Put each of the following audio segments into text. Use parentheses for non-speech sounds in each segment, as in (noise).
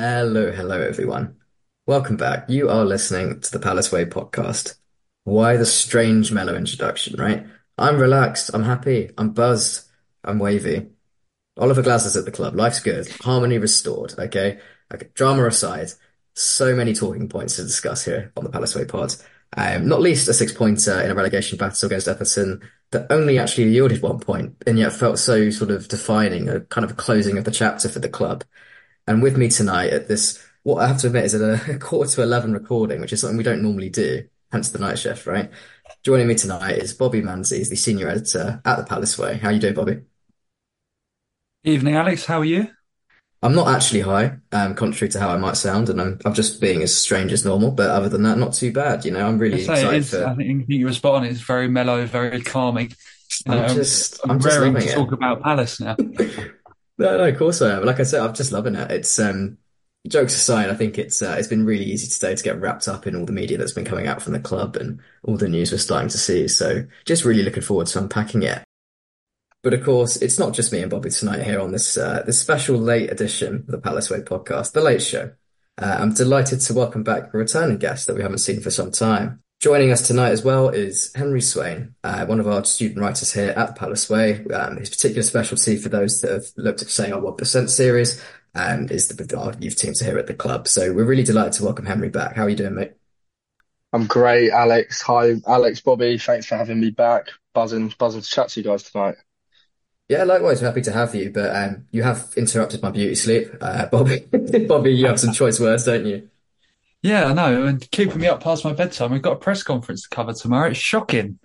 Hello, hello, everyone. Welcome back. You are listening to the Palace Way podcast. Why the strange mellow introduction, right? I'm relaxed, I'm happy, I'm buzzed, I'm wavy. Oliver Glasner's at the club. Life's good. Harmony restored, okay? Okay, drama aside, so many talking points to discuss here on the Palace Way pod. Um, not least a six-pointer in a relegation battle against Everton that only actually yielded one point and yet felt so sort of defining, a kind of closing of the chapter for the club. And with me tonight at this, what I have to admit is at a (laughs) quarter to 11 recording, which is something we don't normally do, hence the night shift, right? Joining me tonight is Bobby Manzi, the senior editor at the Palace Way. How are you doing, Bobby? Evening, Alex. How are you? I'm not actually high, um, contrary to how I might sound, and I'm I'm just being as strange as normal. But other than that, not too bad. You know, I'm really I excited is, for. I think you were spot on. It's very mellow, very calming. I'm I'm, just I'm I'm just raring to it. talk about Palace now. (laughs) No, no, of course I am. Like I said, I'm just loving it. It's um, jokes aside, I think it's uh, it's been really easy today to get wrapped up in all the media that's been coming out from the club and all the news we're starting to see. So just really looking forward to unpacking it. But of course, it's not just me and Bobby tonight here on this uh, this special late edition of the Palace Way podcast, The Late Show. Uh, I'm delighted to welcome back a returning guest that we haven't seen for some time. Joining us tonight as well is Henry Swain, uh, one of our student writers here at the Palace Way. Um, his particular specialty for those that have looked at, say, our 1% series um, is the our youth teams here at the club. So we're really delighted to welcome Henry back. How are you doing, mate? I'm great, Alex. Hi, Alex, Bobby. Thanks for having me back. Buzzing, buzzing to chat to you guys tonight. Yeah, likewise, happy to have you. But um, you have interrupted my beauty sleep, uh, Bobby. (laughs) Bobby, you have some choice words, don't you? Yeah, I know. And keeping me up past my bedtime. We've got a press conference to cover tomorrow. It's shocking.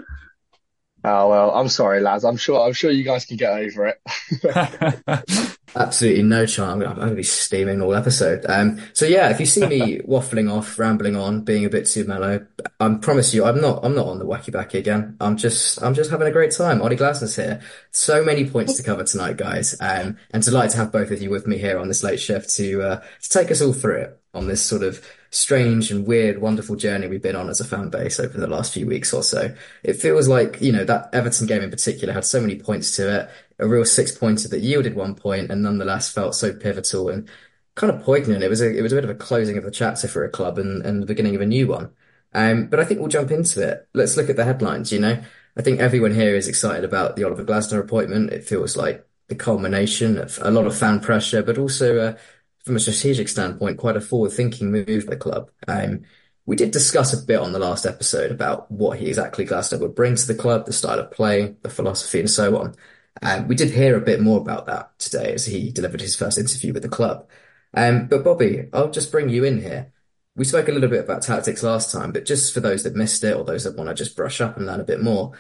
Oh well, I'm sorry, lads. I'm sure, I'm sure you guys can get over it. (laughs) Absolutely no chance. I'm gonna, I'm gonna be steaming all episode. Um, so yeah, if you see me (laughs) waffling off, rambling on, being a bit too mellow, I promise you, I'm not. I'm not on the wacky backy again. I'm just. I'm just having a great time. Ollie Glasner's here. So many points to cover tonight, guys. Um, and delighted to have both of you with me here on this late shift to uh, to take us all through it on this sort of strange and weird, wonderful journey we've been on as a fan base over the last few weeks or so. It feels like you know that Everton game in particular had so many points to it a real six pointer that yielded one point and nonetheless felt so pivotal and kind of poignant. It was a it was a bit of a closing of the chapter for a club and, and the beginning of a new one. Um, but I think we'll jump into it. Let's look at the headlines, you know. I think everyone here is excited about the Oliver Glasner appointment. It feels like the culmination of a lot of fan pressure, but also uh, from a strategic standpoint, quite a forward-thinking move by the club. Um, we did discuss a bit on the last episode about what he exactly Glasner would bring to the club, the style of play, the philosophy, and so on. Um, we did hear a bit more about that today as he delivered his first interview with the club. Um, but Bobby, I'll just bring you in here. We spoke a little bit about tactics last time, but just for those that missed it or those that want to just brush up and learn a bit more,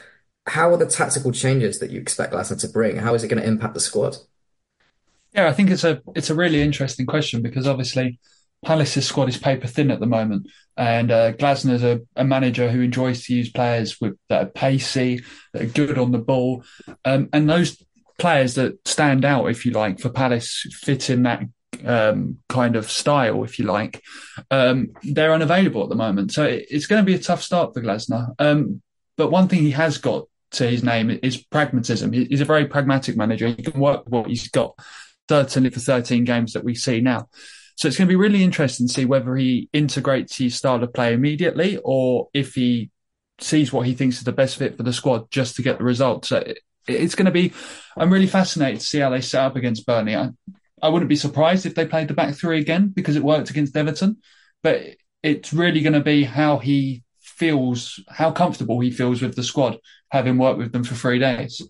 how are the tactical changes that you expect Glasner to bring? How is it going to impact the squad? Yeah, I think it's a it's a really interesting question because obviously Palace's squad is paper thin at the moment, and uh, Glasner's a, a manager who enjoys to use players with that are pacey, that are good on the ball, um, and those players that stand out, if you like, for Palace fit in that um, kind of style, if you like. Um, they're unavailable at the moment, so it, it's going to be a tough start for Glasner. Um, but one thing he has got to his name is pragmatism. He's a very pragmatic manager. He can work with what he's got certainly for 13 games that we see now. So it's going to be really interesting to see whether he integrates his style of play immediately or if he sees what he thinks is the best fit for the squad just to get the result. So it's going to be, I'm really fascinated to see how they set up against Burnley. I, I wouldn't be surprised if they played the back three again because it worked against Everton, but it's really going to be how he feels, how comfortable he feels with the squad, having worked with them for three days.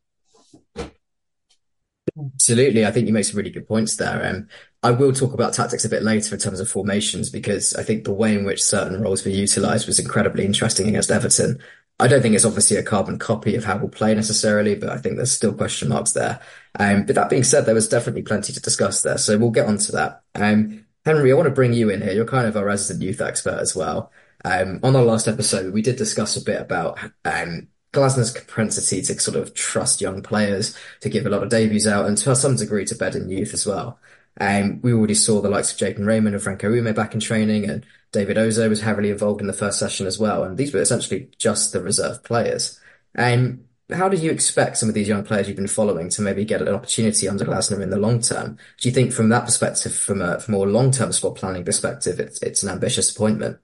Absolutely. I think you make some really good points there. Um, I will talk about tactics a bit later in terms of formations because I think the way in which certain roles were utilised was incredibly interesting against Everton. I don't think it's obviously a carbon copy of how we'll play necessarily, but I think there's still question marks there. Um, but that being said, there was definitely plenty to discuss there, so we'll get on to that. Um, Henry, I want to bring you in here. You're kind of our resident youth expert as well. Um, on our last episode, we did discuss a bit about um, Glasner's propensity to sort of trust young players, to give a lot of debuts out, and to some degree to bed in youth as well. Um, we already saw the likes of Jadan Raymond and Franco Umeh back in training, and David Ozoh was heavily involved in the first session as well. And these were essentially just the reserve players. Um, how do you expect some of these young players you've been following to maybe get an opportunity under Glasner in the long term? Do you think from that perspective, from a from a more long-term squad planning perspective, it's it's an ambitious appointment?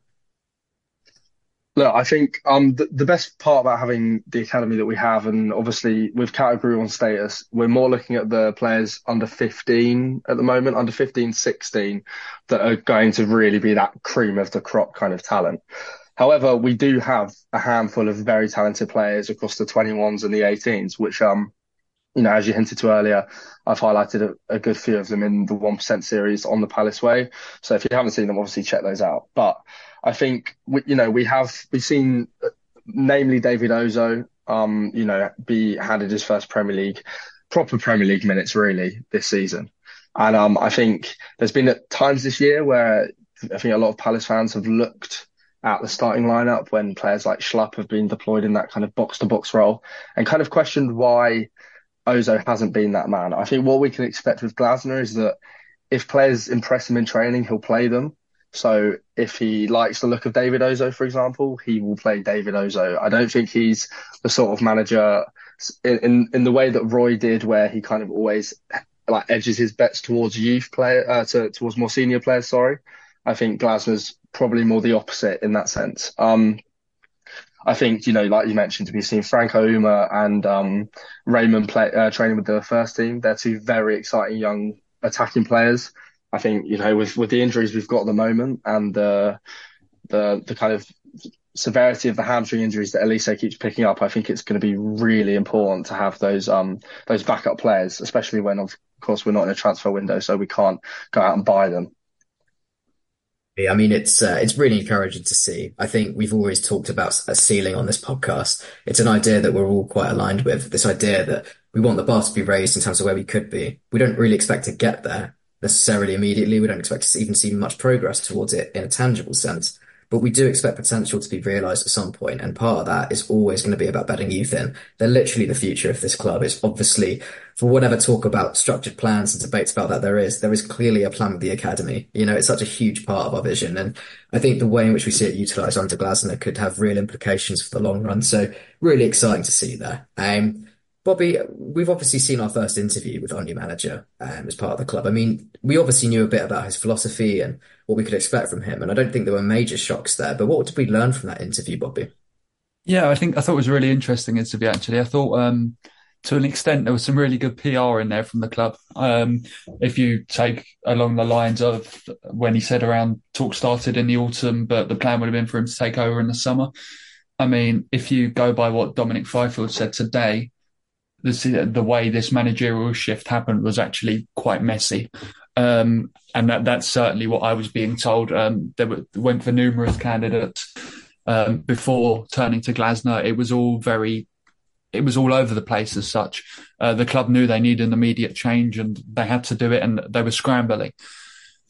Look, I think um the, the best part about having the academy that we have, and obviously with category one status, we're more looking at the players under 15 at the moment, under 15, 16, that are going to really be that cream of the crop kind of talent. However, we do have a handful of very talented players across the 21s and the 18s, which um you know, as you hinted to earlier, I've highlighted a, a good few of them in the 1% series on the Palace Way. So if you haven't seen them, obviously check those out. But I think we, you know we have we've seen, namely David Ozoh, um, you know, be handed his first Premier League, proper Premier League minutes really this season, and um, I think there's been at times this year where I think a lot of Palace fans have looked at the starting lineup when players like Schlupp have been deployed in that kind of box to box role and kind of questioned why Ozoh hasn't been that man. I think what we can expect with Glasner is that if players impress him in training, he'll play them. So if he likes the look of David Ozoh, for example, he will play David Ozoh. I don't think he's the sort of manager in, in, in the way that Roy did, where he kind of always like edges his bets towards youth player, uh, to, towards more senior players. Sorry, I think Glasner's probably more the opposite in that sense. Um, I think you know, like you mentioned, we've seen Franco Umeh and um, Raymond play, uh, training with the first team. They're two very exciting young attacking players. I think you know with with the injuries we've got at the moment and the the the kind of severity of the hamstring injuries that Olise keeps picking up, I think it's going to be really important to have those um those backup players, especially when of course we're not in a transfer window, so we can't go out and buy them. I mean, it's uh, it's really encouraging to see. I think we've always talked about a ceiling on this podcast. It's an idea that we're all quite aligned with. This idea that we want the bar to be raised in terms of where we could be. We don't really expect to get there, necessarily immediately. We don't expect to even see much progress towards it in a tangible sense, but we do expect potential to be realised at some point, and part of that is always going to be about bedding youth in. They're literally the future of this club. It's obviously, for whatever talk about structured plans and debates about that there is, there is clearly a plan with the academy. You know, it's such a huge part of our vision, and I think the way in which we see it utilised under Glasner could have real implications for the long run. So, really exciting to see there. Um, Bobby, we've obviously seen our first interview with our new manager um, as part of the club. I mean, we obviously knew a bit about his philosophy and what we could expect from him, and I don't think there were major shocks there. But what did we learn from that interview, Bobby? Yeah, I think I thought it was a really interesting interview. Actually, I thought um, to an extent there was some really good PR in there from the club. Um, if you take along the lines of when he said around talk started in the autumn, but the plan would have been for him to take over in the summer. I mean, if you go by what Dominic Fifield said today, the, the way this managerial shift happened was actually quite messy. Um, and that, that's certainly what I was being told. Um, they were, went for numerous candidates um, before turning to Glasner. It was all very, it was all over the place as such. Uh, the club knew they needed an immediate change and they had to do it and they were scrambling.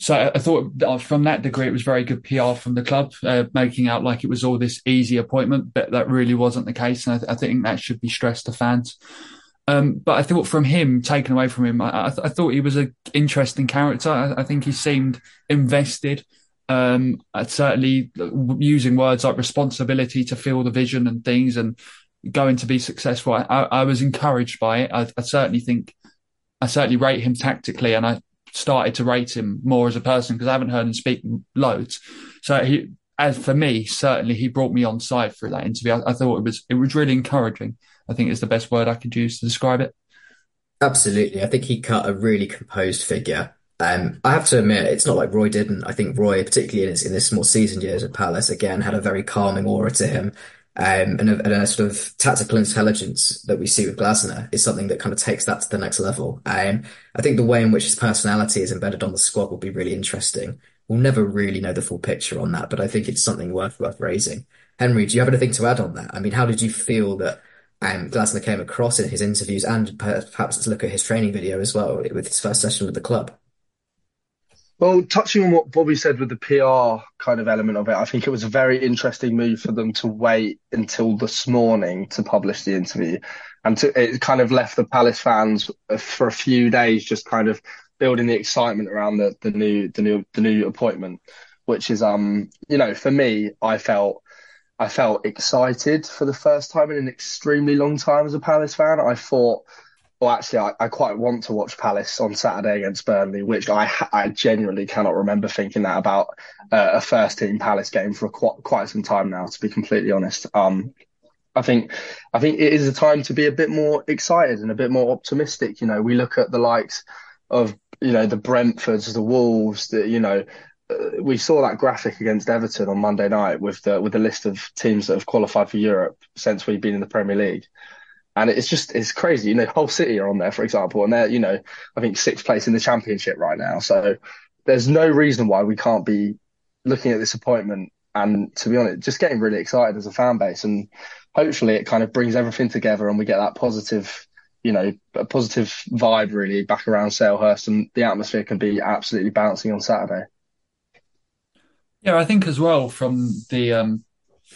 So I, thought uh, from that degree, it was very good PR from the club, uh, making out like it was all this easy appointment, but that really wasn't the case. And I, I think that should be stressed to fans. Um, but I thought from him, taken away from him, I, I, th- I thought he was an interesting character. I, I, think he seemed invested. Um, certainly using words like responsibility to feel the vision and things and going to be successful. I, was encouraged by it. I, certainly think, I certainly rate him tactically and I started to rate him more as a person because I haven't heard him speak loads. So he, as for me, certainly he brought me on side through that interview. I, thought it was, it was really encouraging. I think is the best word I could use to describe it. Absolutely. I think he cut a really composed figure. Um, I have to admit, it's not like Roy didn't. I think Roy, particularly in his, in his more seasoned years at Palace, again, had a very calming aura to him. Um, and, a, and, a, sort of tactical intelligence that we see with Glasner is something that kind of takes that to the next level. Um, I think the way in which his personality is embedded on the squad will be really interesting. We'll never really know the full picture on that, but I think it's something worth worth raising. Henry, do you have anything to add on that? I mean, how did you feel that um, Glasner came across in his interviews and perhaps let's look at his training video as well with his first session with the club. Well, touching on what Bobby said with the PR kind of element of it, I think it was a very interesting move for them to wait until this morning to publish the interview. And to, it kind of left the Palace fans for a few days just kind of building the excitement around the, the new the new the new appointment, which is um you know for me I felt I felt excited for the first time in an extremely long time as a Palace fan. I thought, well, actually, I, I quite want to watch Palace on Saturday against Burnley, which I I genuinely cannot remember thinking that about uh, a first team Palace game for quite quite some time now. To be completely honest, um, I think I think it is a time to be a bit more excited and a bit more optimistic. You know, we look at the likes of you know the Brentfords, the Wolves, the you know Uh, we saw that graphic against Everton on Monday night with the with the list of teams that have qualified for Europe since we've been in the Premier League. And it's just it's crazy, you know. Hull City are on there, for example, and they're you know I think sixth place in the Championship right now. So there's no reason why we can't be looking at this appointment and to be honest, just getting really excited as a fan base. And hopefully it kind of brings everything together and we get that positive, you know, a positive vibe really back around Selhurst and the atmosphere can be absolutely bouncing on Saturday. Yeah, I think as well from the um,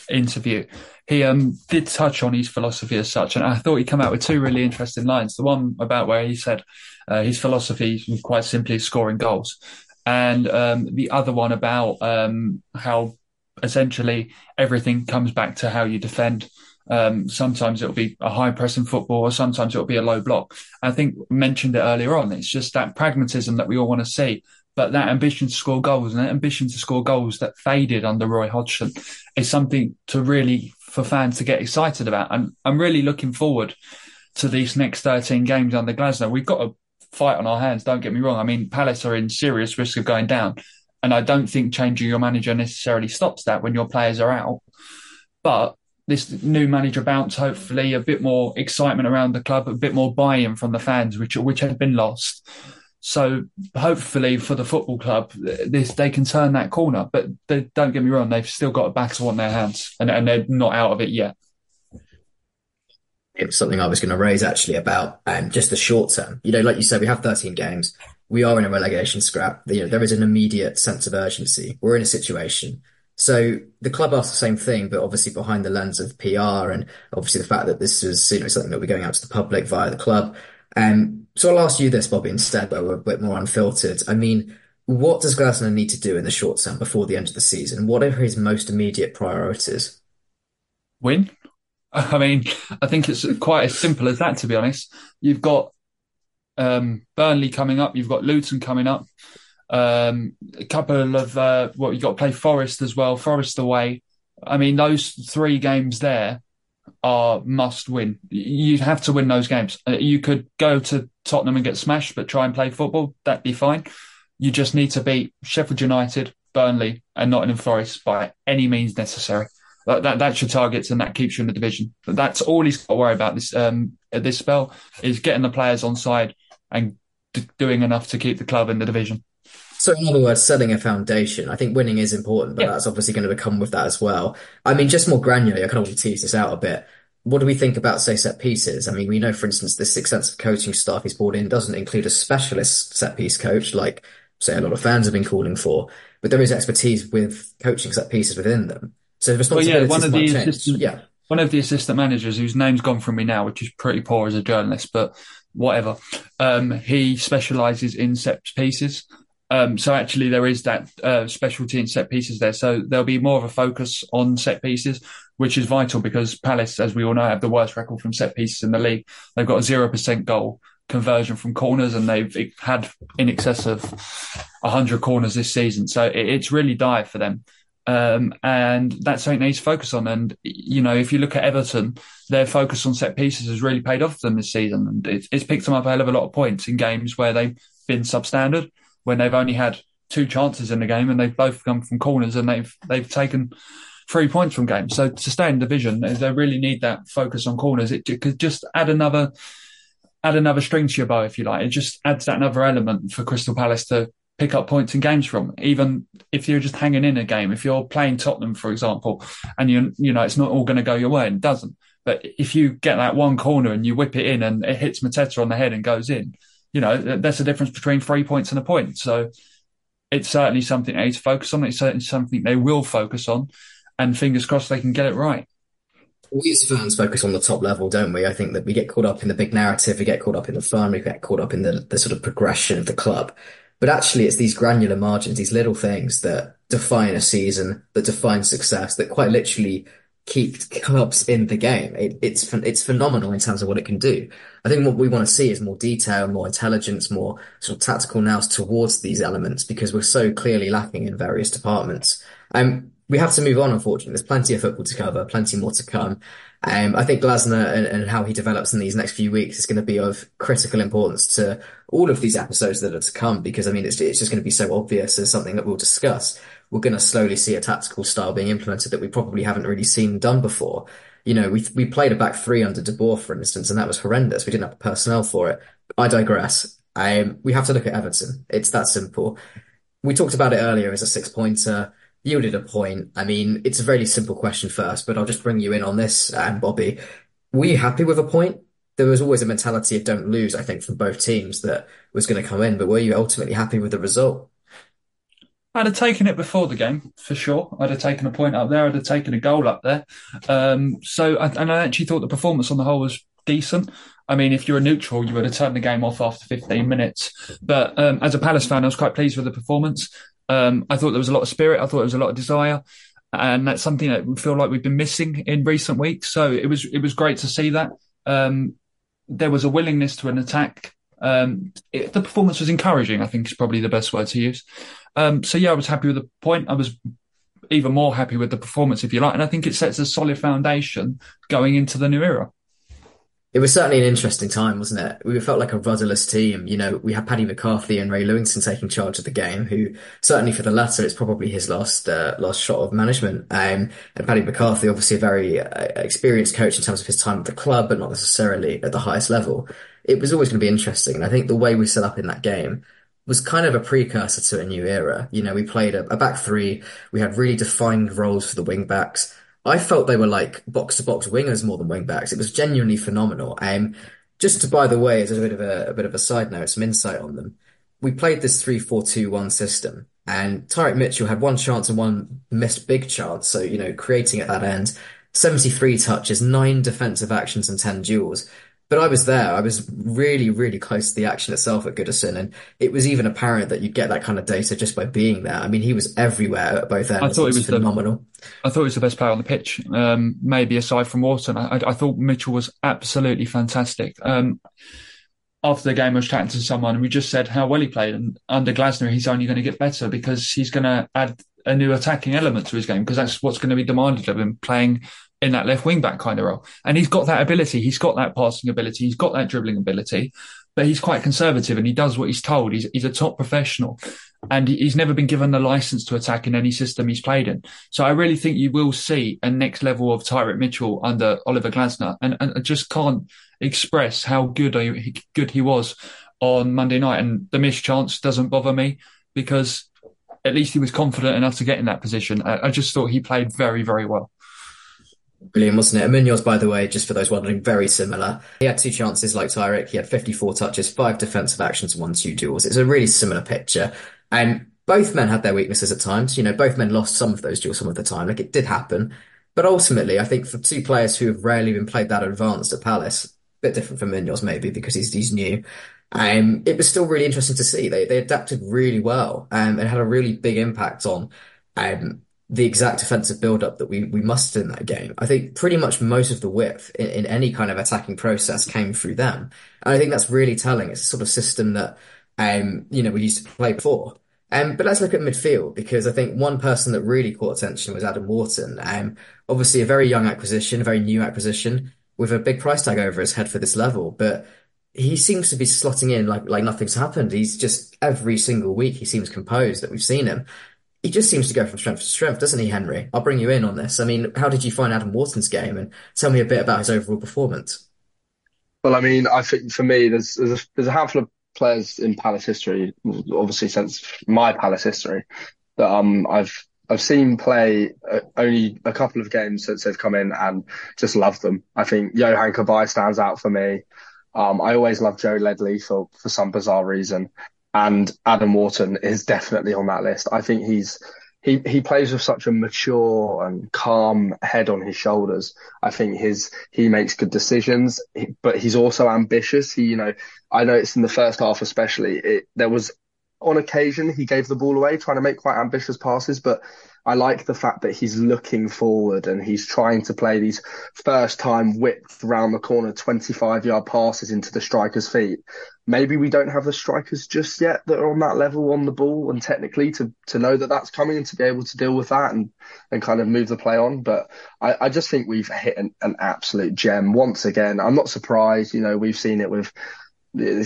interview, he um, did touch on his philosophy as such, and I thought he came out with two really interesting lines. The one about where he said uh, his philosophy quite simply scoring goals, and um, the other one about um, how essentially everything comes back to how you defend. Um, sometimes it'll be a high pressing football, or sometimes it'll be a low block. I think mentioned it earlier on. It's just that pragmatism that we all want to see, but that ambition to score goals and that ambition to score goals that faded under Roy Hodgson is something to really for fans to get excited about. And I'm really looking forward to these next 13 games under Glasner. We've got a fight on our hands. Don't get me wrong. I mean, Palace are in serious risk of going down. And I don't think changing your manager necessarily stops that when your players are out. But this new manager bounce, hopefully a bit more excitement around the club, a bit more buy-in from the fans, which which had been lost. So hopefully for the football club, this they can turn that corner. But they, don't get me wrong, they've still got a battle on their hands, and, and they're not out of it yet. It was something I was going to raise actually about um, just the short term. You know, like you said, we have 13 games we are in a relegation scrap. You know, there is an immediate sense of urgency. We're in a situation. So the club asked the same thing, but obviously behind the lens of PR and obviously the fact that this is you know something that we're going out to the public via the club. Um, so I'll ask you this, Bobby, instead, where we're a bit more unfiltered. I mean, what does Glasner need to do in the short term before the end of the season? What are his most immediate priorities? Win. (laughs) I mean, I think it's quite as simple as that, to be honest. You've got um, Burnley coming up. You've got Luton coming up. Um, a couple of uh, what well, you got to play Forest as well. Forest away. I mean, those three games there are must win. You'd have to win those games. Uh, you could go to Tottenham and get smashed, but try and play football. That'd be fine. You just need to beat Sheffield United, Burnley, and Nottingham Forest by any means necessary. That, that, that's your targets, and that keeps you in the division. But that's all he's got to worry about this um, this spell is getting the players on side and d- doing enough to keep the club in the division. So, in other words, setting a foundation. I think winning is important, but yeah. that's obviously going to come with that as well. I mean, just more granularly, I kind of want to tease this out a bit. What do we think about, say, set pieces? I mean, we know, for instance, this extensive coaching staff he's brought in doesn't include a specialist set piece coach, like, say, a lot of fans have been calling for, but there is expertise with coaching set pieces within them. So, responsibilities well, yeah, one of the assistant, yeah. One of the assistant managers, whose name's gone from me now, which is pretty poor as a journalist, but whatever. Um, he specialises in set pieces. Um, so actually, there is that uh, specialty in set pieces there. So there'll be more of a focus on set pieces, which is vital because Palace, as we all know, have the worst record from set pieces in the league. They've got a zero percent goal conversion from corners, and they've had in excess of hundred corners this season. So it's really dire for them. Um, and that's something they need to focus on. And, you know, if you look at Everton, their focus on set pieces has really paid off for them this season. And it's, it's picked them up a hell of a lot of points in games where they've been substandard, when they've only had two chances in the game and they've both come from corners and they've, they've taken three points from games. So to stay in division, they really need that focus on corners. It, could just add another, add another string to your bow, if you like. It just adds that another element for Crystal Palace to pick up points in games from. Even if you're just hanging in a game, if you're playing Tottenham, for example, and you you know it's not all going to go your way, and it doesn't. But if you get that one corner and you whip it in and it hits Mateta on the head and goes in, you know that's the difference between three points and a point. So it's certainly something they need to focus on. It's certainly something they will focus on, and fingers crossed they can get it right we as fans focus on the top level, don't we? I think that we get caught up in the big narrative, we get caught up in the fun, we get caught up in the, the sort of progression of the club. But actually, it's these granular margins, these little things that define a season, that define success, that quite literally keep clubs in the game. It, it's it's phenomenal in terms of what it can do. I think what we want to see is more detail, more intelligence, more sort of tactical nous towards these elements because we're so clearly lacking in various departments. Um, we have to move on, unfortunately. There's plenty of football to cover, plenty more to come. Um, I think Glasner and, and, how he develops in these next few weeks is going to be of critical importance to all of these episodes that are to come because I mean it's, it's just going to be so obvious as something that we'll discuss. We're going to slowly see a tactical style being implemented that we probably haven't really seen done before. You know, we we played a back three under De Boer, for instance, and that was horrendous. We didn't have the personnel for it. I digress. Um, we have to look at Everton. It's that simple. We talked about it earlier as a six pointer yielded a point. I mean, it's a very simple question first, but I'll just bring you in on this, um, Bobby. Were you happy with a point? There was always a mentality of don't lose, I think, from both teams that was going to come in, but were you ultimately happy with the result? I'd have taken it before the game for sure. I'd have taken a point up there. I'd have taken a goal up there. Um, so, and I actually thought the performance on the whole was decent. I mean, if you're a neutral, you would have turned the game off after 15 minutes. But um, as a Palace fan, I was quite pleased with the performance. Um, I thought there was a lot of spirit. I thought there was a lot of desire, and that's something that we feel like we've been missing in recent weeks. So it was it was great to see that. Um, there was a willingness to an attack. Um, it, the performance was encouraging. I think is probably the best word to use. Um, so yeah, I was happy with the point. I was even more happy with the performance, if you like, and I think it sets a solid foundation going into the new era it was certainly an interesting time, wasn't it? We felt like a rudderless team. You know, we had Paddy McCarthy and Ray Lewington taking charge of the game, who certainly for the latter, it's probably his last uh, last shot of management. Um, and Paddy McCarthy, obviously a very uh, experienced coach in terms of his time at the club, but not necessarily at the highest level. It was always going to be interesting. And I think the way we set up in that game was kind of a precursor to a new era. You know, we played a, a back three. We had really defined roles for the wing backs. I felt they were like box to box wingers more than wing backs. It was genuinely phenomenal. Um, just to, by the way, as a bit of a, a bit of a side note, some insight on them. We played this three-four-two-one system and Tyrick Mitchell had one chance and one missed big chance. So, you know, creating at that end, 73 touches, nine defensive actions and 10 duels. But I was there. I was really, really close to the action itself at Goodison, and it was even apparent that you'd get that kind of data just by being there. I mean, he was everywhere at both ends. I thought he was phenomenal. The, I thought he was the best player on the pitch, um, maybe aside from Wharton. I, I, thought Mitchell was absolutely fantastic. Um, after the game, I was chatting to someone, and we just said how well he played. And under Glasner, he's only going to get better because he's going to add a new attacking element to his game because that's what's going to be demanded of him playing in that left wing back kind of role. And he's got that ability. He's got that passing ability. He's got that dribbling ability, but he's quite conservative and he does what he's told. He's, he's a top professional and he's never been given the license to attack in any system he's played in. So I really think you will see a next level of Tyrick Mitchell under Oliver Glasner. And, and I just can't express how good, good he was on Monday night. And the missed chance doesn't bother me because at least he was confident enough to get in that position. I, I just thought he played very, very well. Brilliant, wasn't it? And Munoz, by the way, just for those wondering, very similar. He had two chances like Tyrick. He had 54 touches, five defensive actions, one two duels. It's a really similar picture. And both men had their weaknesses at times. You know, both men lost some of those duels some of the time. Like it did happen. But ultimately, I think for two players who have rarely been played that advanced at Palace, a bit different from Munoz maybe because he's, he's new. Um, it was still really interesting to see. They, they adapted really well, um, and had a really big impact on, um, the exact defensive build-up that we, we mustered in that game. I think pretty much most of the width in, in, any kind of attacking process came through them. And I think that's really telling. It's a sort of system that, um, you know, we used to play before. Um, but let's look at midfield because I think one person that really caught attention was Adam Wharton. Um, obviously a very young acquisition, a very new acquisition with a big price tag over his head for this level, but he seems to be slotting in like, like nothing's happened. He's just every single week he seems composed that we've seen him he just seems to go from strength to strength, doesn't he, Henry? I'll bring you in on this. I mean, how did you find Adam Wharton's game, and tell me a bit about his overall performance? Well, I mean, I think for me, there's there's a, there's a handful of players in Palace history, obviously since my Palace history, that um I've I've seen play uh, only a couple of games since they've come in and just love them. I think Yohan Cabaye stands out for me. Um, I always loved Joe Ledley for for some bizarre reason and Adam Wharton is definitely on that list. I think he's he he plays with such a mature and calm head on his shoulders. I think his he makes good decisions, but he's also ambitious. He, you know, I it's in the first half especially. It, there was on occasion he gave the ball away, trying to make quite ambitious passes, but I like the fact that he's looking forward and he's trying to play these first time whipped round the corner 25 yard passes into the striker's feet. Maybe we don't have the strikers just yet that are on that level on the ball and technically to, to know that that's coming and to be able to deal with that and, and kind of move the play on. But I, I just think we've hit an, an absolute gem once again. I'm not surprised. You know, we've seen it with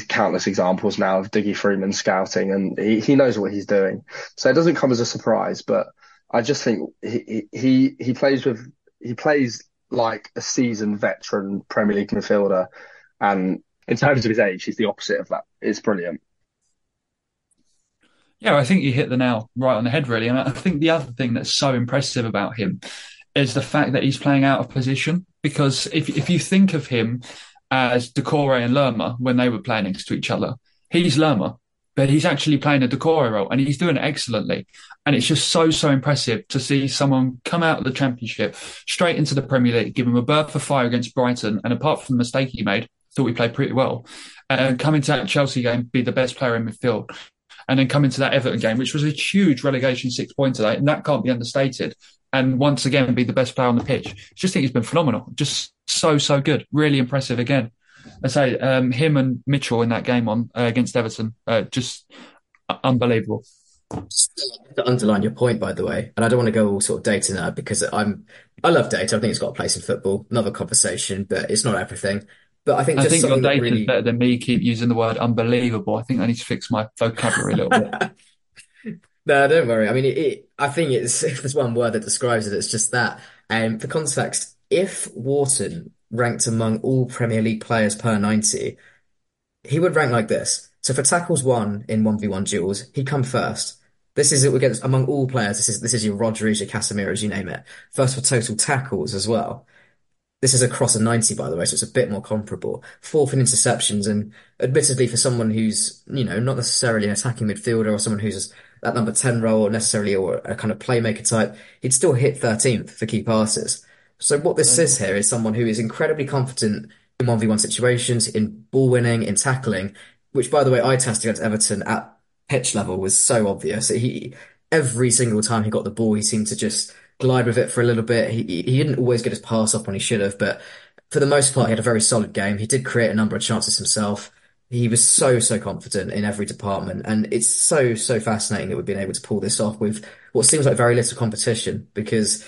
countless examples now of Dougie Freedman scouting, and he, he knows what he's doing. So it doesn't come as a surprise, but I just think he he he plays with he plays like a seasoned veteran Premier League midfielder, and in terms of his age, he's the opposite of that. It's brilliant. Yeah, I think you hit the nail right on the head, really. And I think the other thing that's so impressive about him is the fact that he's playing out of position. Because if if you think of him as Doucouré and Lerma when they were playing next to each other. He's Lerma, but he's actually playing a Doucouré role and he's doing it excellently. And it's just so, so impressive to see someone come out of the championship straight into the Premier League, give him a berth for fire against Brighton. And apart from the mistake he made, thought we played pretty well. And come into that Chelsea game, be the best player in midfield. And then come into that Everton game, which was a huge relegation six pointer. And that can't be understated. And once again, be the best player on the pitch. Just think he's been phenomenal. Just so so good, really impressive again. I say um, him and Mitchell in that game on uh, against Everton, uh, just unbelievable. To underline your point, by the way, and I don't want to go all sort of data now because I'm I love data. I think it's got a place in football. Another conversation, but it's not everything. But I think I think your data really... is better than me. Keep using the word unbelievable. I think I need to fix my vocabulary a little bit. (laughs) no, don't worry. I mean, it, it, I think it's if (laughs) there's one word that describes it, it's just that. And um, for context, if Wharton ranked among all Premier League players per 90, he would rank like this. So for tackles won in 1v1 duels, he'd come first. This is against among all players. This is this is your Rodgers, your Casemiros, you name it. First for total tackles as well. This is across a 90, by the way, so it's a bit more comparable. Fourth in interceptions, and admittedly for someone who's, you know, not necessarily an attacking midfielder or someone who's that number 10 role necessarily or a kind of playmaker type, he'd still hit 13th for key passes. So what this says here is someone who is incredibly confident in 1v1 situations, in ball winning, in tackling, which by the way, I tested against Everton at pitch level was so obvious. He, every single time he got the ball, he seemed to just glide with it for a little bit. He, he didn't always get his pass up when he should have, but for the most part, he had a very solid game. He did create a number of chances himself. He was so, so confident in every department. And it's so, so fascinating that we've been able to pull this off with what seems like very little competition because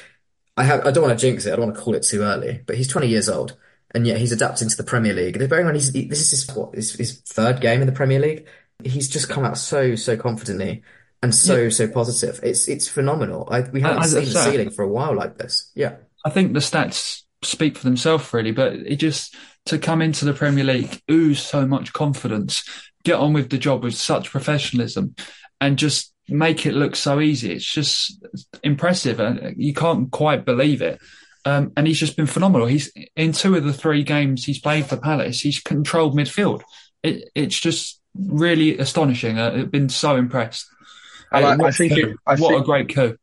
I have I don't want to jinx it. I don't want to call it too early, but he's 20 years old, and yet he's adapting to the Premier League. Bearing in mind, this is his, what, his, his third game in the Premier League. He's just come out so so confidently and so yeah. so positive. It's it's phenomenal. I, we haven't I, seen the ceiling for a while like this. Yeah, I think the stats speak for themselves really, but it just to come into the Premier League, ooze so much confidence, get on with the job with such professionalism, and just make it look so easy. It's just impressive. and You can't quite believe it. Um, and he's just been phenomenal. He's in two of the three games he's played for Palace. He's controlled midfield. It, it's just really astonishing. Uh, I've been so impressed. I, I think it, I what think, a great coup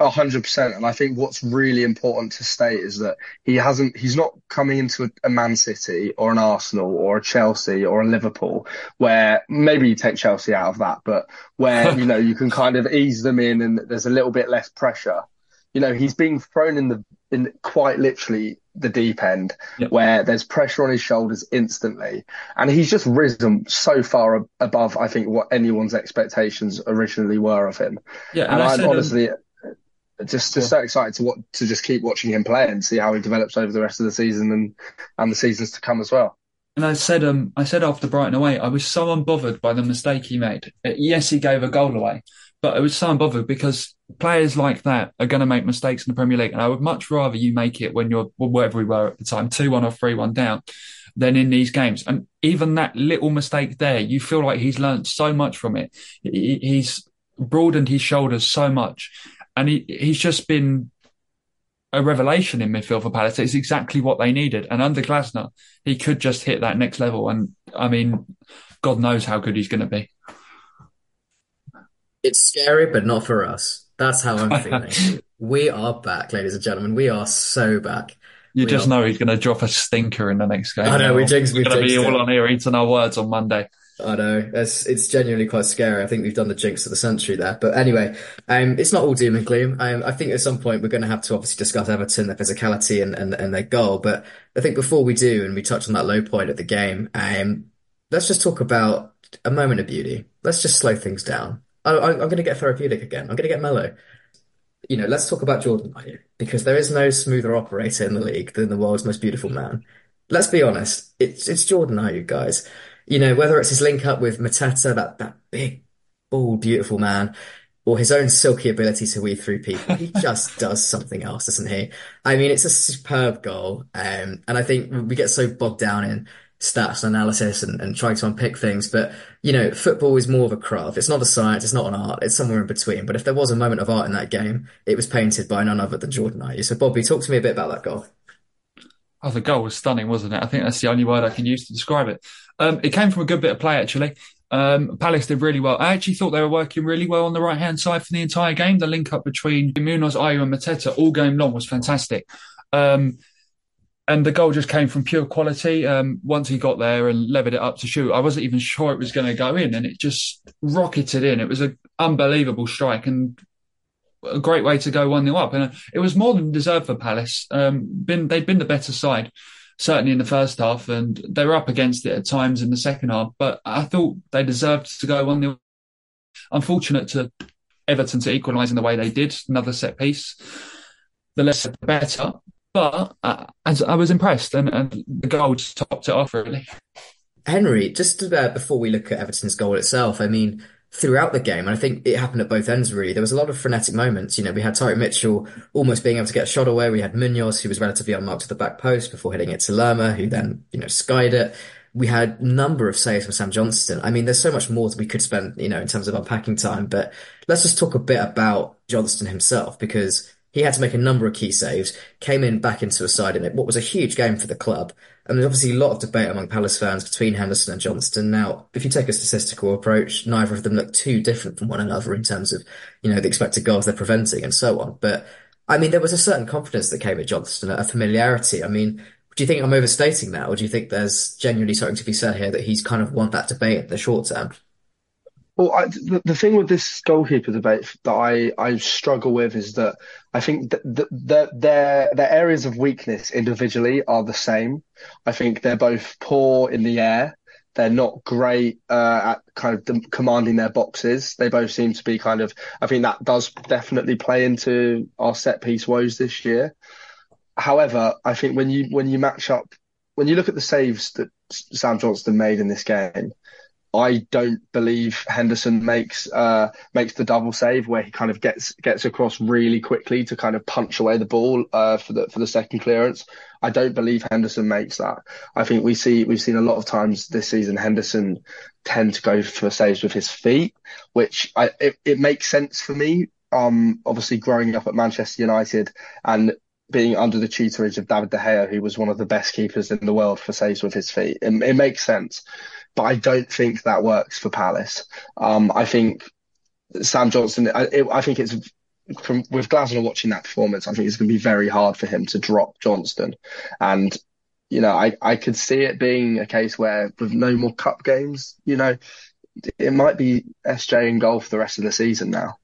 hundred percent. And I think what's really important to state is that he hasn't, he's not coming into a, a, Man City or an Arsenal or a Chelsea or a Liverpool where maybe you take Chelsea out of that, but where, (laughs) you know, you can kind of ease them in and there's a little bit less pressure. You know, he's being thrown in the, in quite literally the deep end yep. where there's pressure on his shoulders instantly. And he's just risen so far above, I think, what anyone's expectations originally were of him. Yeah. And, and I'm um, honestly, um, just just so excited to what to just keep watching him play and see how he develops over the rest of the season and and the seasons to come as well. And I said, um, I said after Brighton away, I was so unbothered by the mistake he made. Uh, yes, he gave a goal away, but I was so unbothered because players like that are going to make mistakes in the Premier League, and I would much rather you make it when you're well, wherever we were at the time, two one or three one down, than in these games. And even that little mistake there, you feel like he's learned so much from it. He's broadened his shoulders so much and he, he's just been a revelation in midfield for Palace. It's exactly what they needed. And under Glasner, he could just hit that next level. And I mean, God knows how good he's going to be. It's scary, but not for us. That's how I'm feeling. (laughs) we are back, ladies and gentlemen. We are so back. You we just are... know he's going to drop a stinker in the next game. I know, we jinxed, We're going to be all it. on here eating our words on Monday. I know it's it's genuinely quite scary. I think we've done the jinx of the century there. But anyway, um, it's not all doom and gloom. Um, I think at some point we're going to have to obviously discuss Everton, their physicality, and, and and their goal. But I think before we do, and we touch on that low point of the game, um, let's just talk about a moment of beauty. Let's just slow things down. I, I, I'm going to get therapeutic again. I'm going to get mellow. You know, let's talk about Jordan Ayew because there is no smoother operator in the league than the world's most beautiful man. Let's be honest, it's it's Jordan Ayew, guys. You know, whether it's his link up with Mateta, that that big, bald, beautiful man, or his own silky ability to weave through people, he (laughs) just does something else, doesn't he? I mean, it's a superb goal, um, and I think we get so bogged down in stats and analysis and, and trying to unpick things. But, you know, football is more of a craft. It's not a science. It's not an art. It's somewhere in between. But if there was a moment of art in that game, it was painted by none other than Jordan Ayew. So, Bobby, talk to me a bit about that goal. Oh, the goal was stunning, wasn't it? I think that's the only word I can use to describe it. Um, it came from a good bit of play, actually. Um, Palace did really well. I actually thought they were working really well on the right hand side for the entire game. The link up between Munoz, Ayew, and Mateta all game long was fantastic. Um, and the goal just came from pure quality. Um, once he got there and levered it up to shoot, I wasn't even sure it was going to go in, and it just rocketed in. It was an unbelievable strike and a great way to go one 0 up, and uh, it was more than deserved for Palace. Um, been they'd been the better side, certainly in the first half, and they were up against it at times in the second half. But I thought they deserved to go one 0 Unfortunate to Everton to equalise in the way they did. Another set piece. The less the better. But uh, as I was impressed, and, and the goal just topped it off really. Henry, just uh, before we look at Everton's goal itself, I mean, throughout the game, and I think it happened at both ends really, there was a lot of frenetic moments. You know, we had Tyrick Mitchell almost being able to get a shot away. We had Munoz, who was relatively unmarked to the back post before hitting it to Lerma, who then, you know, skied it. We had number of saves from Sam Johnstone. I mean, there's so much more that we could spend, you know, in terms of unpacking time, but let's just talk a bit about Johnstone himself because he had to make a number of key saves, came in back into a side in it, what was a huge game for the club. And there's obviously a lot of debate among Palace fans between Henderson and Johnstone. Now, if you take a statistical approach, neither of them look too different from one another in terms of, you know, the expected goals they're preventing and so on. But I mean, there was a certain confidence that came at Johnstone, a familiarity. I mean, do you think I'm overstating that, or do you think there's genuinely something to be said here that he's kind of won that debate in the short term? Well, I, the, the thing with this goalkeeper debate that I, I struggle with is that I think that the, the, their their areas of weakness individually are the same. I think they're both poor in the air. They're not great uh, at kind of commanding their boxes. They both seem to be kind of. I think that does definitely play into our set piece woes this year. However, I think when you when you match up, when you look at the saves that Sam Johnstone made in this game, I don't believe Henderson makes uh, makes the double save where he kind of gets gets across really quickly to kind of punch away the ball uh, for the for the second clearance. I don't believe Henderson makes that. I think we see we've seen a lot of times this season Henderson tend to go for saves with his feet, which I it, it makes sense for me. Um, obviously growing up at Manchester United and being under the tutorage of David De Gea, who was one of the best keepers in the world for saves with his feet, it, it makes sense but I don't think that works for Palace. Um, I think Sam Johnstone. I, it, I think it's from, with Glasner watching that performance. I think it's going to be very hard for him to drop Johnstone, and you know, I I could see it being a case where with no more cup games, you know, it might be SJ in goal for the rest of the season now.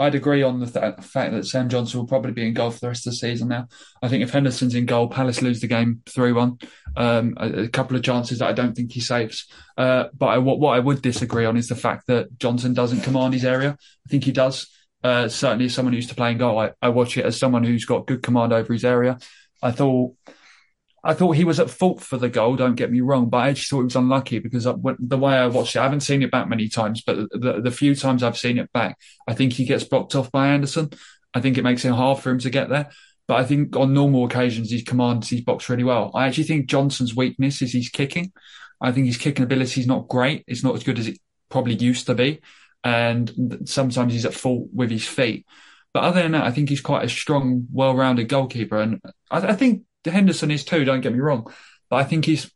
I'd agree on the th- fact that Sam Johnson will probably be in goal for the rest of the season now. I think if Henderson's in goal, Palace lose the game 3 1. Um, a, a, couple of chances that I don't think he saves. Uh, but I, what, what I would disagree on is the fact that Johnson doesn't command his area. I think he does. Uh, certainly, as someone who used to play in goal, I, I watch it as someone who's got good command over his area. I thought I thought he was at fault for the goal. Don't get me wrong, but I actually thought he was unlucky because I, the way I watched it, I haven't seen it back many times, but the, the few times I've seen it back, I think he gets blocked off by Andersen. I think it makes it hard for him to get there. But I think on normal occasions, he commands his box really well. I actually think Johnson's weakness is his kicking. I think his kicking ability is not great. It's not as good as it probably used to be. And sometimes he's at fault with his feet. But other than that, I think he's quite a strong, well-rounded goalkeeper. And I, I think Henderson is too. Don't get me wrong, but I think he's.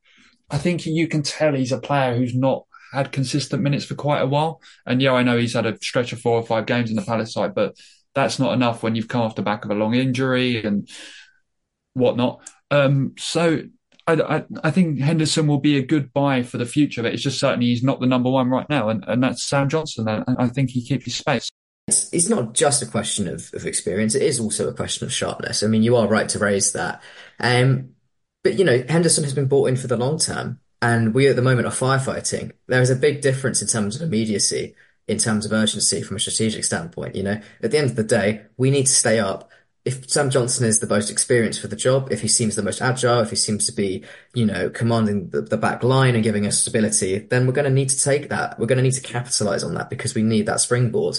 I think you can tell he's a player who's not had consistent minutes for quite a while. And yeah, I know he's had a stretch of four or five games in the Palace side, but that's not enough when you've come off the back of a long injury and whatnot. Um, so I, I, I, think Henderson will be a good buy for the future, but it's just certainly he's not the number one right now, and, and that's Sam Johnson. And I think he keeps his space. It's, it's not just a question of, of experience; it is also a question of sharpness. I mean, you are right to raise that, um, but you know, Henderson has been bought in for the long term, and we at the moment are firefighting. There is a big difference in terms of immediacy, in terms of urgency from a strategic standpoint. You know, at the end of the day, we need to stay up if Sam Johnson is the most experienced for the job, if he seems the most agile, if he seems to be, you know, commanding the, the back line and giving us stability, then we're going to need to take that. We're going to need to capitalize on that because we need that springboard.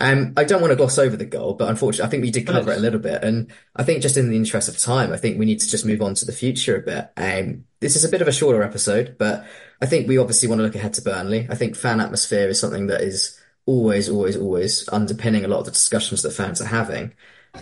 Um, I don't want to gloss over the goal, but unfortunately, I think we did cover it a little bit. And I think just in the interest of time, I think we need to just move on to the future a bit. Um, this is a bit of a shorter episode, but I think we obviously want to look ahead to Burnley. I think fan atmosphere is something that is always, always, always underpinning a lot of the discussions that fans are having.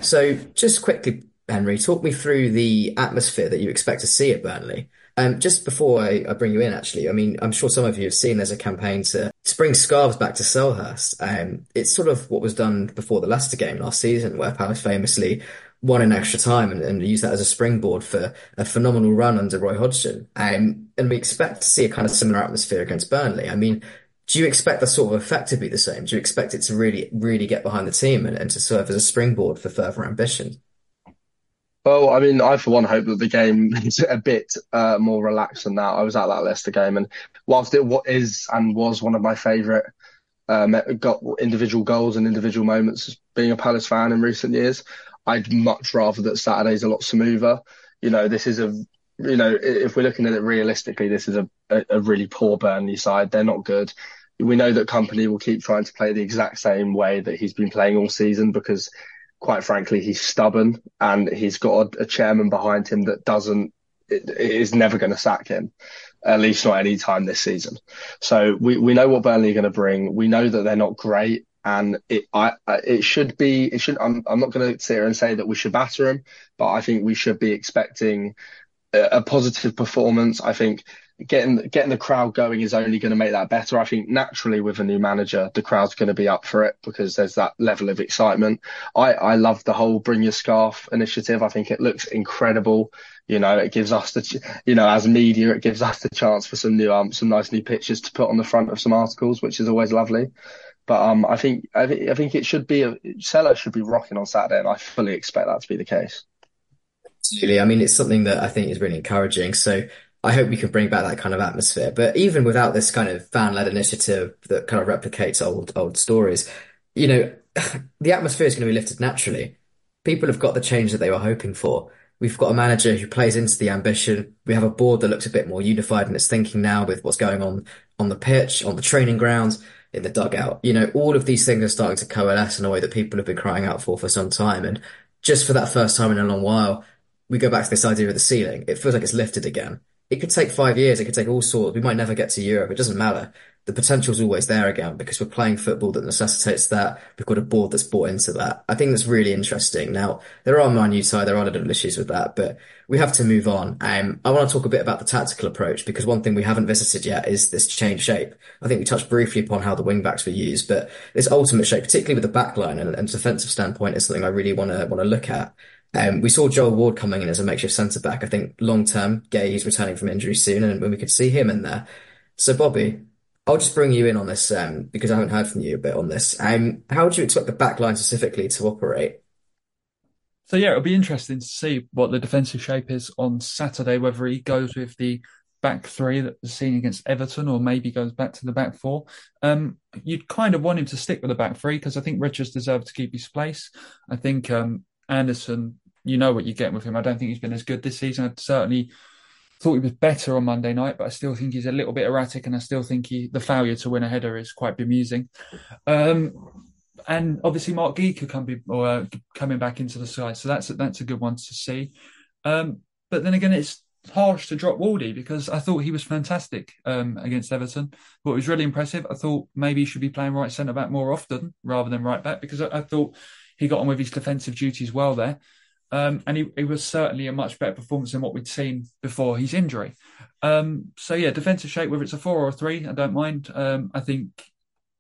So just quickly, Henry, talk me through the atmosphere that you expect to see at Burnley. Um, just before I, I, bring you in, actually, I mean, I'm sure some of you have seen there's a campaign to bring scarves back to Selhurst. Um, it's sort of what was done before the Leicester game last season, where Palace famously won in extra time and, and used that as a springboard for a phenomenal run under Roy Hodgson. Um, and we expect to see a kind of similar atmosphere against Burnley. I mean, do you expect the sort of effect to be the same? Do you expect it to really, really get behind the team and, and to serve as a springboard for further ambition? Well, I mean, I for one hope that the game is a bit uh, more relaxed than that. I was at that Leicester game, and whilst it is and was one of my favourite um, got individual goals and individual moments being a Palace fan in recent years, I'd much rather that Saturday's a lot smoother. You know, this is a you know, if we're looking at it realistically, this is a, a really poor Burnley side. They're not good we know that Kompany will keep trying to play the exact same way that he's been playing all season because, quite frankly, he's stubborn and he's got a, a chairman behind him that doesn't is never going to sack him, at least not any time this season. So we, we know what Burnley are going to bring. We know that they're not great, and it I, it should be it should. I'm I'm not going to sit here and say that we should batter them, but I think we should be expecting a, a positive performance. I think getting getting the crowd going is only going to make that better. I think naturally with a new manager, the crowd's going to be up for it because there's that level of excitement. I I love the whole bring your scarf initiative. I think it looks incredible. You know, it gives us the you know as media, it gives us the chance for some new um some nice new pictures to put on the front of some articles, which is always lovely. But um, I think I think I think it should be a seller should be rocking on Saturday, and I fully expect that to be the case. Absolutely. I mean, it's something that I think is really encouraging. So I hope we can bring back that kind of atmosphere. But even without this kind of fan-led initiative that kind of replicates old old stories, you know, (sighs) the atmosphere is going to be lifted naturally. People have got the change that they were hoping for. We've got a manager who plays into the ambition. We have a board that looks a bit more unified in its thinking now with what's going on on the pitch, on the training grounds, in the dugout. You know, all of these things are starting to coalesce in a way that people have been crying out for for some time. And just for that first time in a long while, we go back to this idea of the ceiling. It feels like it's lifted again it could take five years. It could take all sorts. We might never get to Europe. It doesn't matter. The potential's always there again because we're playing football that necessitates that. We've got a board that's bought into that. I think that's really interesting. Now, there are minute there are little issues with that, but we have to move on. Um, I want to talk a bit about the tactical approach because one thing we haven't visited yet is this change shape. I think we touched briefly upon how the wing backs were used, but this ultimate shape, particularly with the back line and, and defensive standpoint, is something I really want to want to look at. Um, we saw Joel Ward coming in as a makeshift centre back. I think long term, Guéhi he's returning from injury soon, and when we could see him in there. So Bobby, I'll just bring you in on this um, because I haven't heard from you a bit on this. Um, how do you expect the back line specifically to operate? So yeah, it'll be interesting to see what the defensive shape is on Saturday. Whether he goes with the back three that was seen against Everton, or maybe goes back to the back four. Um, you'd kind of want him to stick with the back three because I think Richards deserved to keep his place. I think um, Andersen you know what you're getting with him. I don't think he's been as good this season. I certainly thought he was better on Monday night, but I still think he's a little bit erratic, and I still think he the failure to win a header is quite bemusing. Um, and obviously Marc could come be, or, uh, coming back into the side, so that's that's a good one to see. Um, but then again, it's harsh to drop Wardy because I thought he was fantastic um, against Everton. But it was really impressive. I thought maybe he should be playing right centre back more often rather than right back because I, I thought he got on with his defensive duties well there. Um, and he, he, was certainly a much better performance than what we'd seen before his injury. Um, so yeah, defensive shape, whether it's a four or a three, I don't mind. Um, I think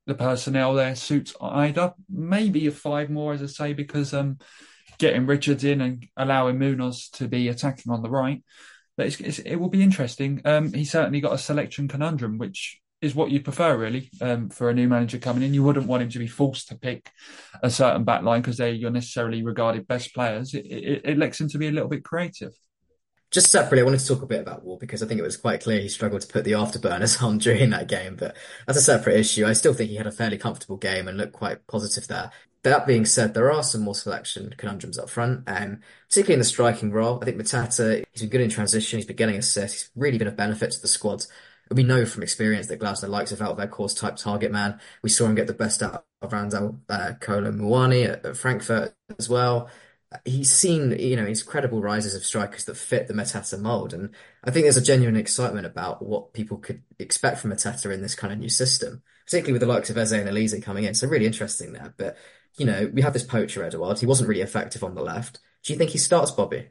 the personnel there suits either. Maybe a five more, as I say, because um, getting Richards in and allowing Munoz to be attacking on the right. But it's, it's, it will be interesting. Um, he certainly got a selection conundrum, which is what you prefer really um, for a new manager coming in. You wouldn't want him to be forced to pick a certain back line because they're your necessarily regarded best players. It, it, it lets him to be a little bit creative. Just separately, I wanted to talk a bit about Ward because I think it was quite clear he struggled to put the afterburners (laughs) on during that game. But that's a separate issue. I still think he had a fairly comfortable game and looked quite positive there. That being said, there are some more selection conundrums up front, um, particularly in the striking role. I think Mateta, he's been good in transition. He's been getting assists. He's really been a benefit to the squad. We know from experience that Glasner likes a Wout Weghorst type target man. We saw him get the best out of Randal uh, Muani at, at Frankfurt as well he's seen, you know, incredible rises of strikers that fit the Mateta mold. And I think there's a genuine excitement about what people could expect from Mateta in this kind of new system, particularly with the likes of Eze and Olise coming in. So really interesting there. But, you know, we have this poacher, Edouard. He wasn't really effective on the left. Do you think he starts Bobby?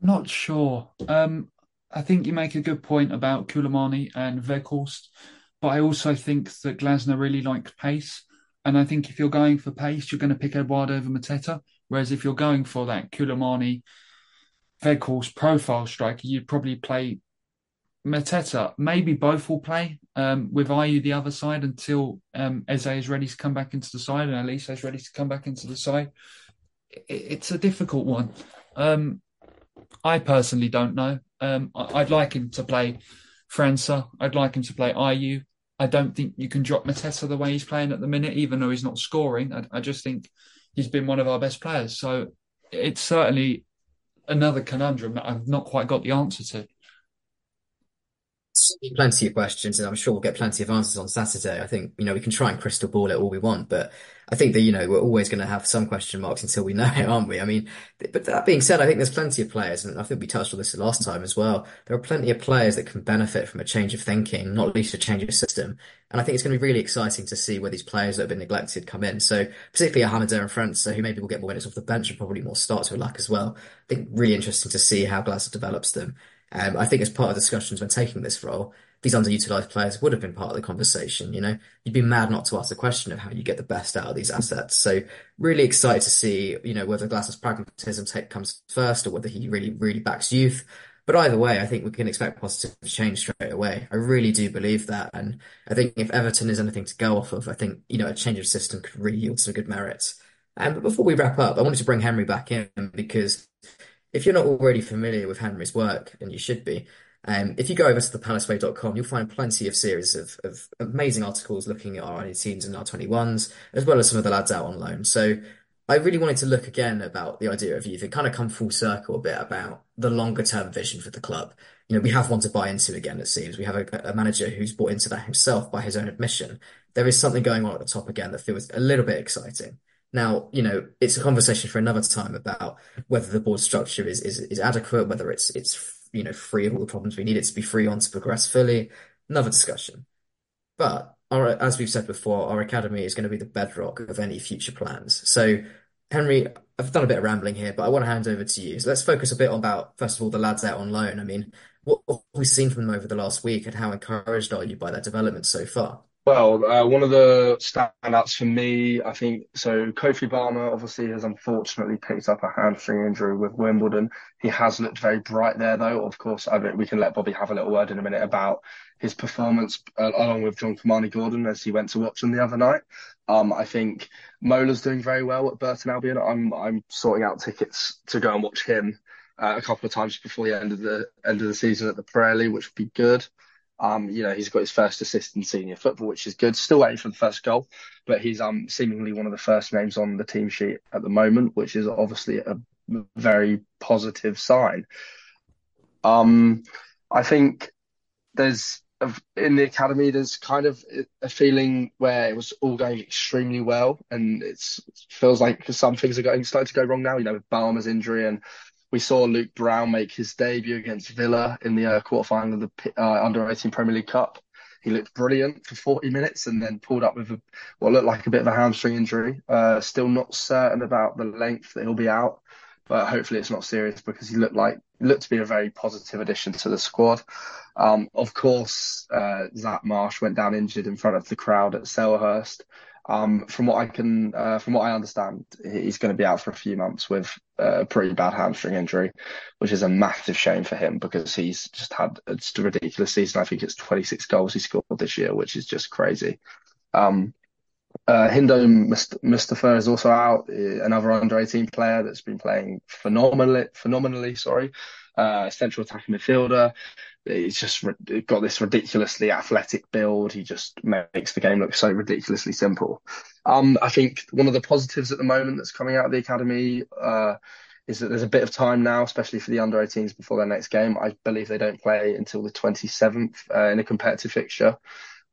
I'm not sure. Um, I think you make a good point about Koulibaly and Weghorst, but I also think that Glasner really likes pace. And I think if you're going for pace, you're going to pick Edouard over Mateta. Whereas if you're going for that Koulibaly, Weghorst profile striker, you'd probably play Mateta. Maybe both will play um, with Ayew the other side until um, Eze is ready to come back into the side and Olise is ready to come back into the side. It, it's a difficult one. Um, I personally don't know. Um, I, would like him to play França. I'd like him to play Ayew. I don't think you can drop Mateta the way he's playing at the minute, even though he's not scoring. I, I just think he's been one of our best players. So it's certainly another conundrum that I've not quite got the answer to plenty of questions, and I'm sure we'll get plenty of answers on Saturday. I think, you know, we can try and crystal ball it all we want, but I think that, you know, we're always going to have some question marks until we know (laughs) it, aren't we? I mean, but that being said, I think there's plenty of players, and I think we touched on this last time as well. There are plenty of players that can benefit from a change of thinking, not least a change of system. And I think it's going to be really exciting to see where these players that have been neglected come in. So particularly Ahamada and França, who maybe will get more minutes off the bench and probably more starts with luck as well. I think really interesting to see how Glasner develops them. Um, I think as part of discussions when taking this role, these underutilized players would have been part of the conversation. You know, you'd be mad not to ask the question of how you get the best out of these assets. So really excited to see, you know, whether Glass's pragmatism take, comes first or whether he really, really backs youth. But either way, I think we can expect positive change straight away. I really do believe that. And I think if Everton is anything to go off of, I think, you know, a change of system could really yield some good merits. Um, but before we wrap up, I wanted to bring Henry back in because if you're not already familiar with Henry's work, and you should be, um, if you go over to thepalaceway.com, you'll find plenty of series of, of amazing articles looking at our 18s and our 21s, as well as some of the lads out on loan. So I really wanted to look again about the idea of youth and kind of come full circle a bit about the longer term vision for the club. You know, we have one to buy into again, it seems. We have a, a manager who's bought into that himself by his own admission. There is something going on at the top again that feels a little bit exciting. Now, you know, it's a conversation for another time about whether the board structure is, is, is adequate, whether it's, it's you know, free of all the problems we need it to be free on to progress fully. Another discussion. But our, as we've said before, our academy is going to be the bedrock of any future plans. So, Henry, I've done a bit of rambling here, but I want to hand over to you. So let's focus a bit on about, first of all, the lads out on loan. I mean, what we've we seen from them over the last week and how encouraged are you by their development so far? Well, uh, one of the standouts for me, I think, so Kofi Balmer obviously has unfortunately picked up a hamstring injury with Wimbledon. He has looked very bright there, though. Of course, I mean, we can let Bobby have a little word in a minute about his performance uh, along with John-Kymani Gordon as he went to watch them the other night. Um, I think Mola's doing very well at Burton Albion. I'm I'm sorting out tickets to go and watch him uh, a couple of times before the end of the end of the season at the League, which would be good. Um, you know, he's got his first assist in senior football, which is good. Still waiting for the first goal, but he's um seemingly one of the first names on the team sheet at the moment, which is obviously a very positive sign. Um, I think there's in the academy there's kind of a feeling where it was all going extremely well, and it feels like some things are going starting to go wrong now. You know, with Balmer's injury and we saw Luke Brown make his debut against Villa in the uh, quarterfinal of the uh, Under 18 Premier League Cup. He looked brilliant for 40 minutes and then pulled up with a, what looked like a bit of a hamstring injury. Uh, still not certain about the length that he'll be out, but hopefully it's not serious because he looked like looked to be a very positive addition to the squad. Um, of course, uh, Zach Marsh went down injured in front of the crowd at Selhurst. Um, from what I can, uh, from what I understand, he's going to be out for a few months with a pretty bad hamstring injury, which is a massive shame for him because he's just had just a ridiculous season. I think it's 26 goals he scored this year, which is just crazy. Um, uh, Hindo Mustapha is also out, uh, another under 18 player that's been playing phenomenally, phenomenally, sorry, uh, central attacking midfielder. He's just got this ridiculously athletic build. He just makes the game look so ridiculously simple. Um, I think one of the positives at the moment that's coming out of the academy uh, is that there's a bit of time now, especially for the under 18s before their next game. I believe they don't play until the 27th uh, in a competitive fixture.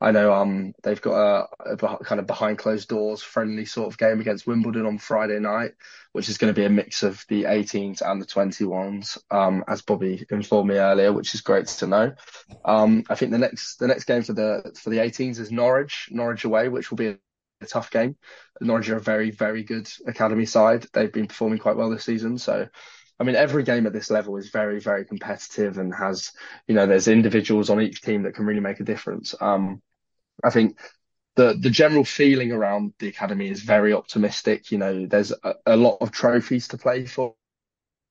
I know um they've got a, a, kind of behind closed doors friendly sort of game against Wimbledon on Friday night, which is going to be a mix of the 18s and the 21s, um, as Bobby informed me earlier, which is great to know. Um, I think the next the next game for the for the 18s is Norwich, Norwich away, which will be a, tough game. Norwich are a very very good academy side. They've been performing quite well this season, so I mean, every game at this level is very, very competitive and has, you know, there's individuals on each team that can really make a difference. Um, I think the the general feeling around the academy is very optimistic. You know, there's a, a lot of trophies to play for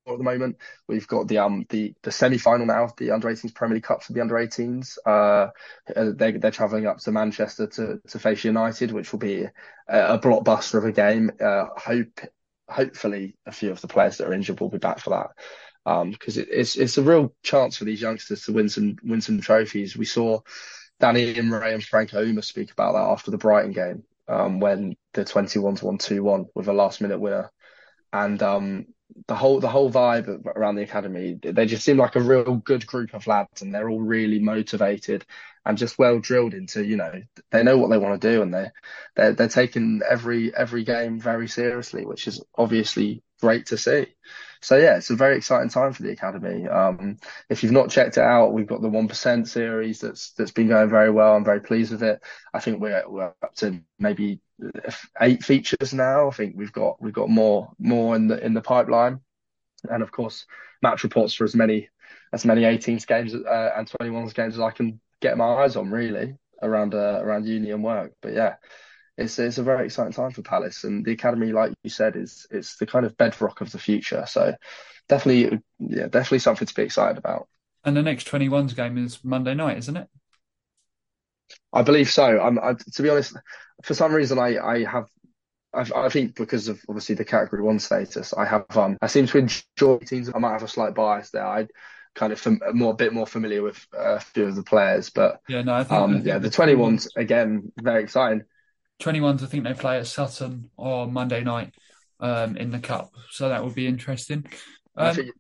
at the moment. We've got the um the the semi final now of the under 18s Premier League Cup for the under 18s. Uh, they they're travelling up to Manchester to to face United, which will be a, a blockbuster of a game. Uh, hope hopefully a few of the players that are injured will be back for that. Um, because it, it's it's a real chance for these youngsters to win some win some trophies. We saw Danny Imray and Franco Umeh speak about that after the Brighton game um, when the 21s won 2 1 with a last minute winner. And um, the whole the whole vibe around the academy, they just seem like a real good group of lads, and they're all really motivated and just well drilled into you know they know what they want to do, and they they're, they're taking every every game very seriously, which is obviously great to see. So yeah, it's a very exciting time for the academy. Um, if you've not checked it out, we've got the one percent series that's that's been going very well. I'm very pleased with it. I think we're we're up to maybe eight features now. I think we've got we've got more more in the in the pipeline, and of course match reports for as many as many 18s games uh, and 21s games as I can get my eyes on really around uh, around uni and work. But yeah, it's it's a very exciting time for Palace, and the academy, like you said, is it's the kind of bedrock of the future. So definitely, yeah, definitely something to be excited about. And the next 21s game is Monday night, isn't it? I believe so. I'm I, to be honest, for some reason, I I have. I, I think because of obviously the category one status, I have um I seem to enjoy teams. I might have a slight bias there. I kind of fam- more a bit more familiar with a few of the players, but yeah, no, I think, um, I think yeah, the twenty ones again very exciting. 21s, I think they play at Sutton or Monday night um, in the cup, so that would be interesting. Um, I think,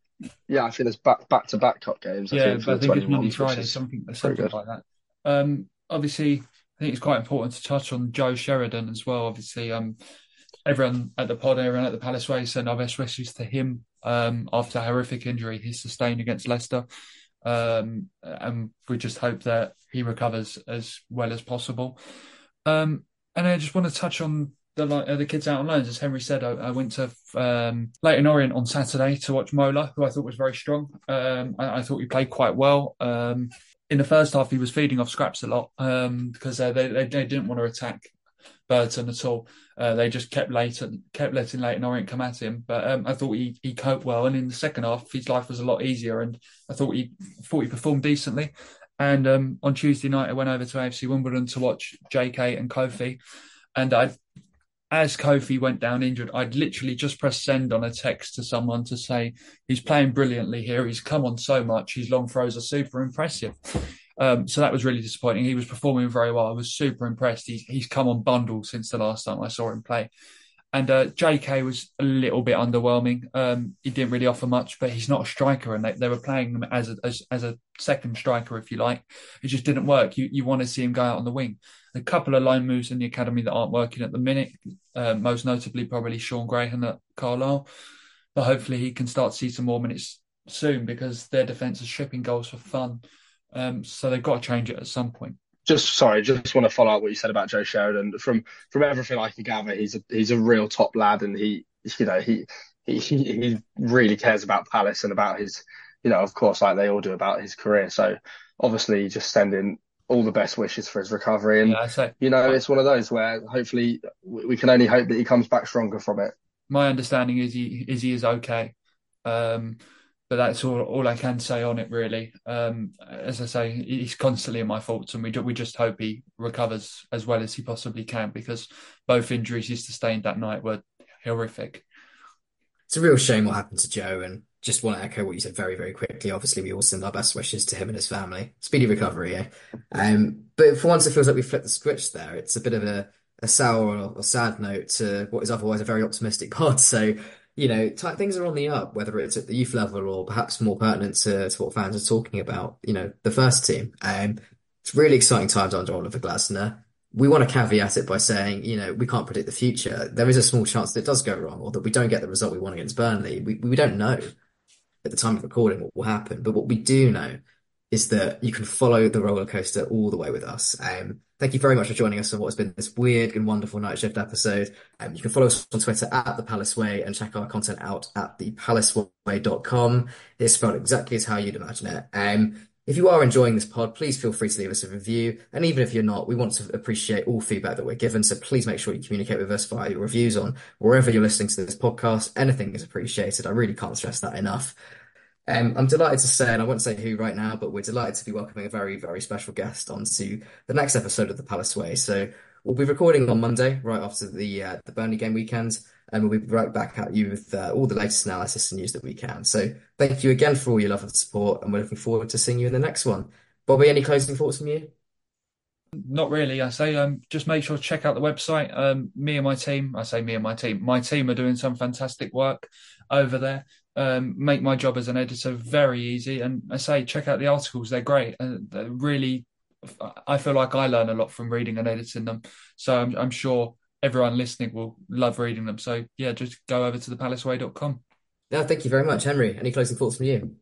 yeah, I think there's back back to back cup games. I yeah, think, but I think it's Monday Friday, something something like that. Um, obviously, I think it's quite important to touch on Joe Sheridan as well. Obviously, um, everyone at the pod, everyone at the Palace Way send our best wishes to him um, after a horrific injury he sustained against Leicester. Um, and we just hope that he recovers as well as possible. Um, and I just want to touch on the uh, the kids out on loans. As Henry said, I, I went to um, Leyton Orient on Saturday to watch Mola, who I thought was very strong. Um, I, I, thought he played quite well. Um, in the first half, he was feeding off scraps a lot because um, uh, they, they, they didn't want to attack Burton at all. Uh, they just kept Leyton, kept letting Leyton Orient come at him. But um, I thought he, he coped well, and in the second half, his life was a lot easier, and I thought he thought he performed decently. And um, on Tuesday night, I went over to AFC Wimbledon to watch JK and Kofi. And I, as Kofi went down injured, I'd literally just press send on a text to someone to say he's playing brilliantly here. He's come on so much. His long throws are super impressive. Um, so that was really disappointing. He was performing very well. I was super impressed. He's he's come on bundles since the last time I saw him play. And uh, JK was a little bit underwhelming. Um, he didn't really offer much, but he's not a striker, and they, they were playing him as a as, as, a second striker, if you like. It just didn't work. You you want to see him go out on the wing. A couple of line moves in the academy that aren't working at the minute. Uh, most notably, probably Sean Grehan at Carlisle, but hopefully he can start to see some more minutes soon because their defence is shipping goals for fun. Um, so they've got to change it at some point just sorry, just want to follow up what you said about Joe Sheridan. From from everything I can gather, he's a he's a real top lad, and he you know he he he really cares about Palace and about his you know of course like they all do about his career. So obviously just sending all the best wishes for his recovery. And Yeah, so you know, it's one of those where hopefully we we can only hope that he comes back stronger from it. my understanding is he is he is okay. Um, but that's all all I can say on it really. Um, as I say, he's constantly in my thoughts, and we do, we just hope he recovers as well as he possibly can because both injuries he sustained that night were horrific. It's a real shame what happened to Joe, and just want to echo what you said very, very quickly. Obviously, we all send our best wishes to him and his family. Speedy recovery, eh? Um, but for once, it feels like we flipped the switch there. It's a bit of a, a sour or, sad note to what is otherwise a very optimistic (laughs) pod. So, you know, t things are on the up, whether it's at the youth level or perhaps more pertinent to, to what fans are talking about, you know, the first team. Um, it's really exciting times under Oliver Glasner we want to caveat it by saying, you know, we can't predict the future. There is a small chance that it does go wrong or that we don't get the result we want against Burnley. We, we don't know at the time of recording what will happen. But what we do know is that you can follow the roller coaster all the way with us. Um, thank you very much for joining us on what has been this weird and wonderful night shift episode. Um, you can follow us on Twitter at the Palace Way and check our content out at thepalaceway.com. It's spelled exactly as how you'd imagine it. Um, if you are enjoying this pod, please feel free to leave us a review. And even if you're not, we want to appreciate all feedback that we're given. So please make sure you communicate with us via your reviews on wherever you're listening to this podcast. Anything is appreciated. I really can't stress that enough. Um, I'm delighted to say, and I won't say who right now, but we're delighted to be welcoming a very, very special guest onto the next episode of the Palace Way. So we'll be recording on Monday, right after the uh, the Burnley game weekend, and we'll be right back at you with uh, all the latest analysis and news that we can. So thank you again for all your love and support, and we're looking forward to seeing you in the next one. Bobby, any closing thoughts from you? Not really. I say um, just make sure to check out the website. Um, me and my team, I say me and my team, my team are doing some fantastic work over there. Um, make my job as an editor very easy. And I say check out the articles; they're great. And they're really, I feel like I learn a lot from reading and editing them. So I'm, I'm sure everyone listening will love reading them. So yeah, just go over to thepalaceway.com. No, thank you very much, Henry. Any closing thoughts from you?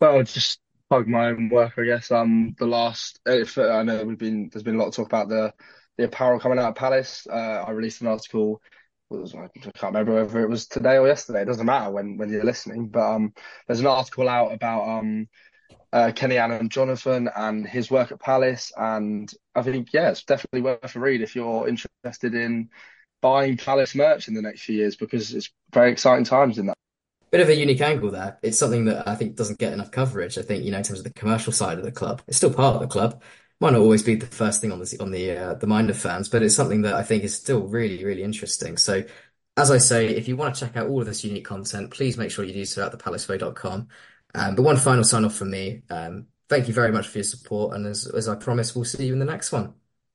Well, just plug my own work, I guess. Um, the last, if I know we've been, there's been a lot of talk about the the apparel coming out of Palace. Uh, I released an article. Was, I can't remember whether it was today or yesterday. It doesn't matter when when you're listening. But um, there's an article out about um uh, Kenny Adam Jonathan and his work at Palace, and I think yeah, it's definitely worth a read if you're interested in buying Palace merch in the next few years because it's very exciting times in that. Bit of a unique angle there. It's something that I think doesn't get enough coverage. I think, you know, in terms of the commercial side of the club, it's still part of the club. Might not always be the first thing on the on the uh, the mind of fans, but it's something that I think is still really, really interesting. So, as I say, if you want to check out all of this unique content, please make sure you do so at thepalaceway.com. Um, but one final sign off from me. Um, thank you very much for your support, and as as I promised, we'll see you in the next one.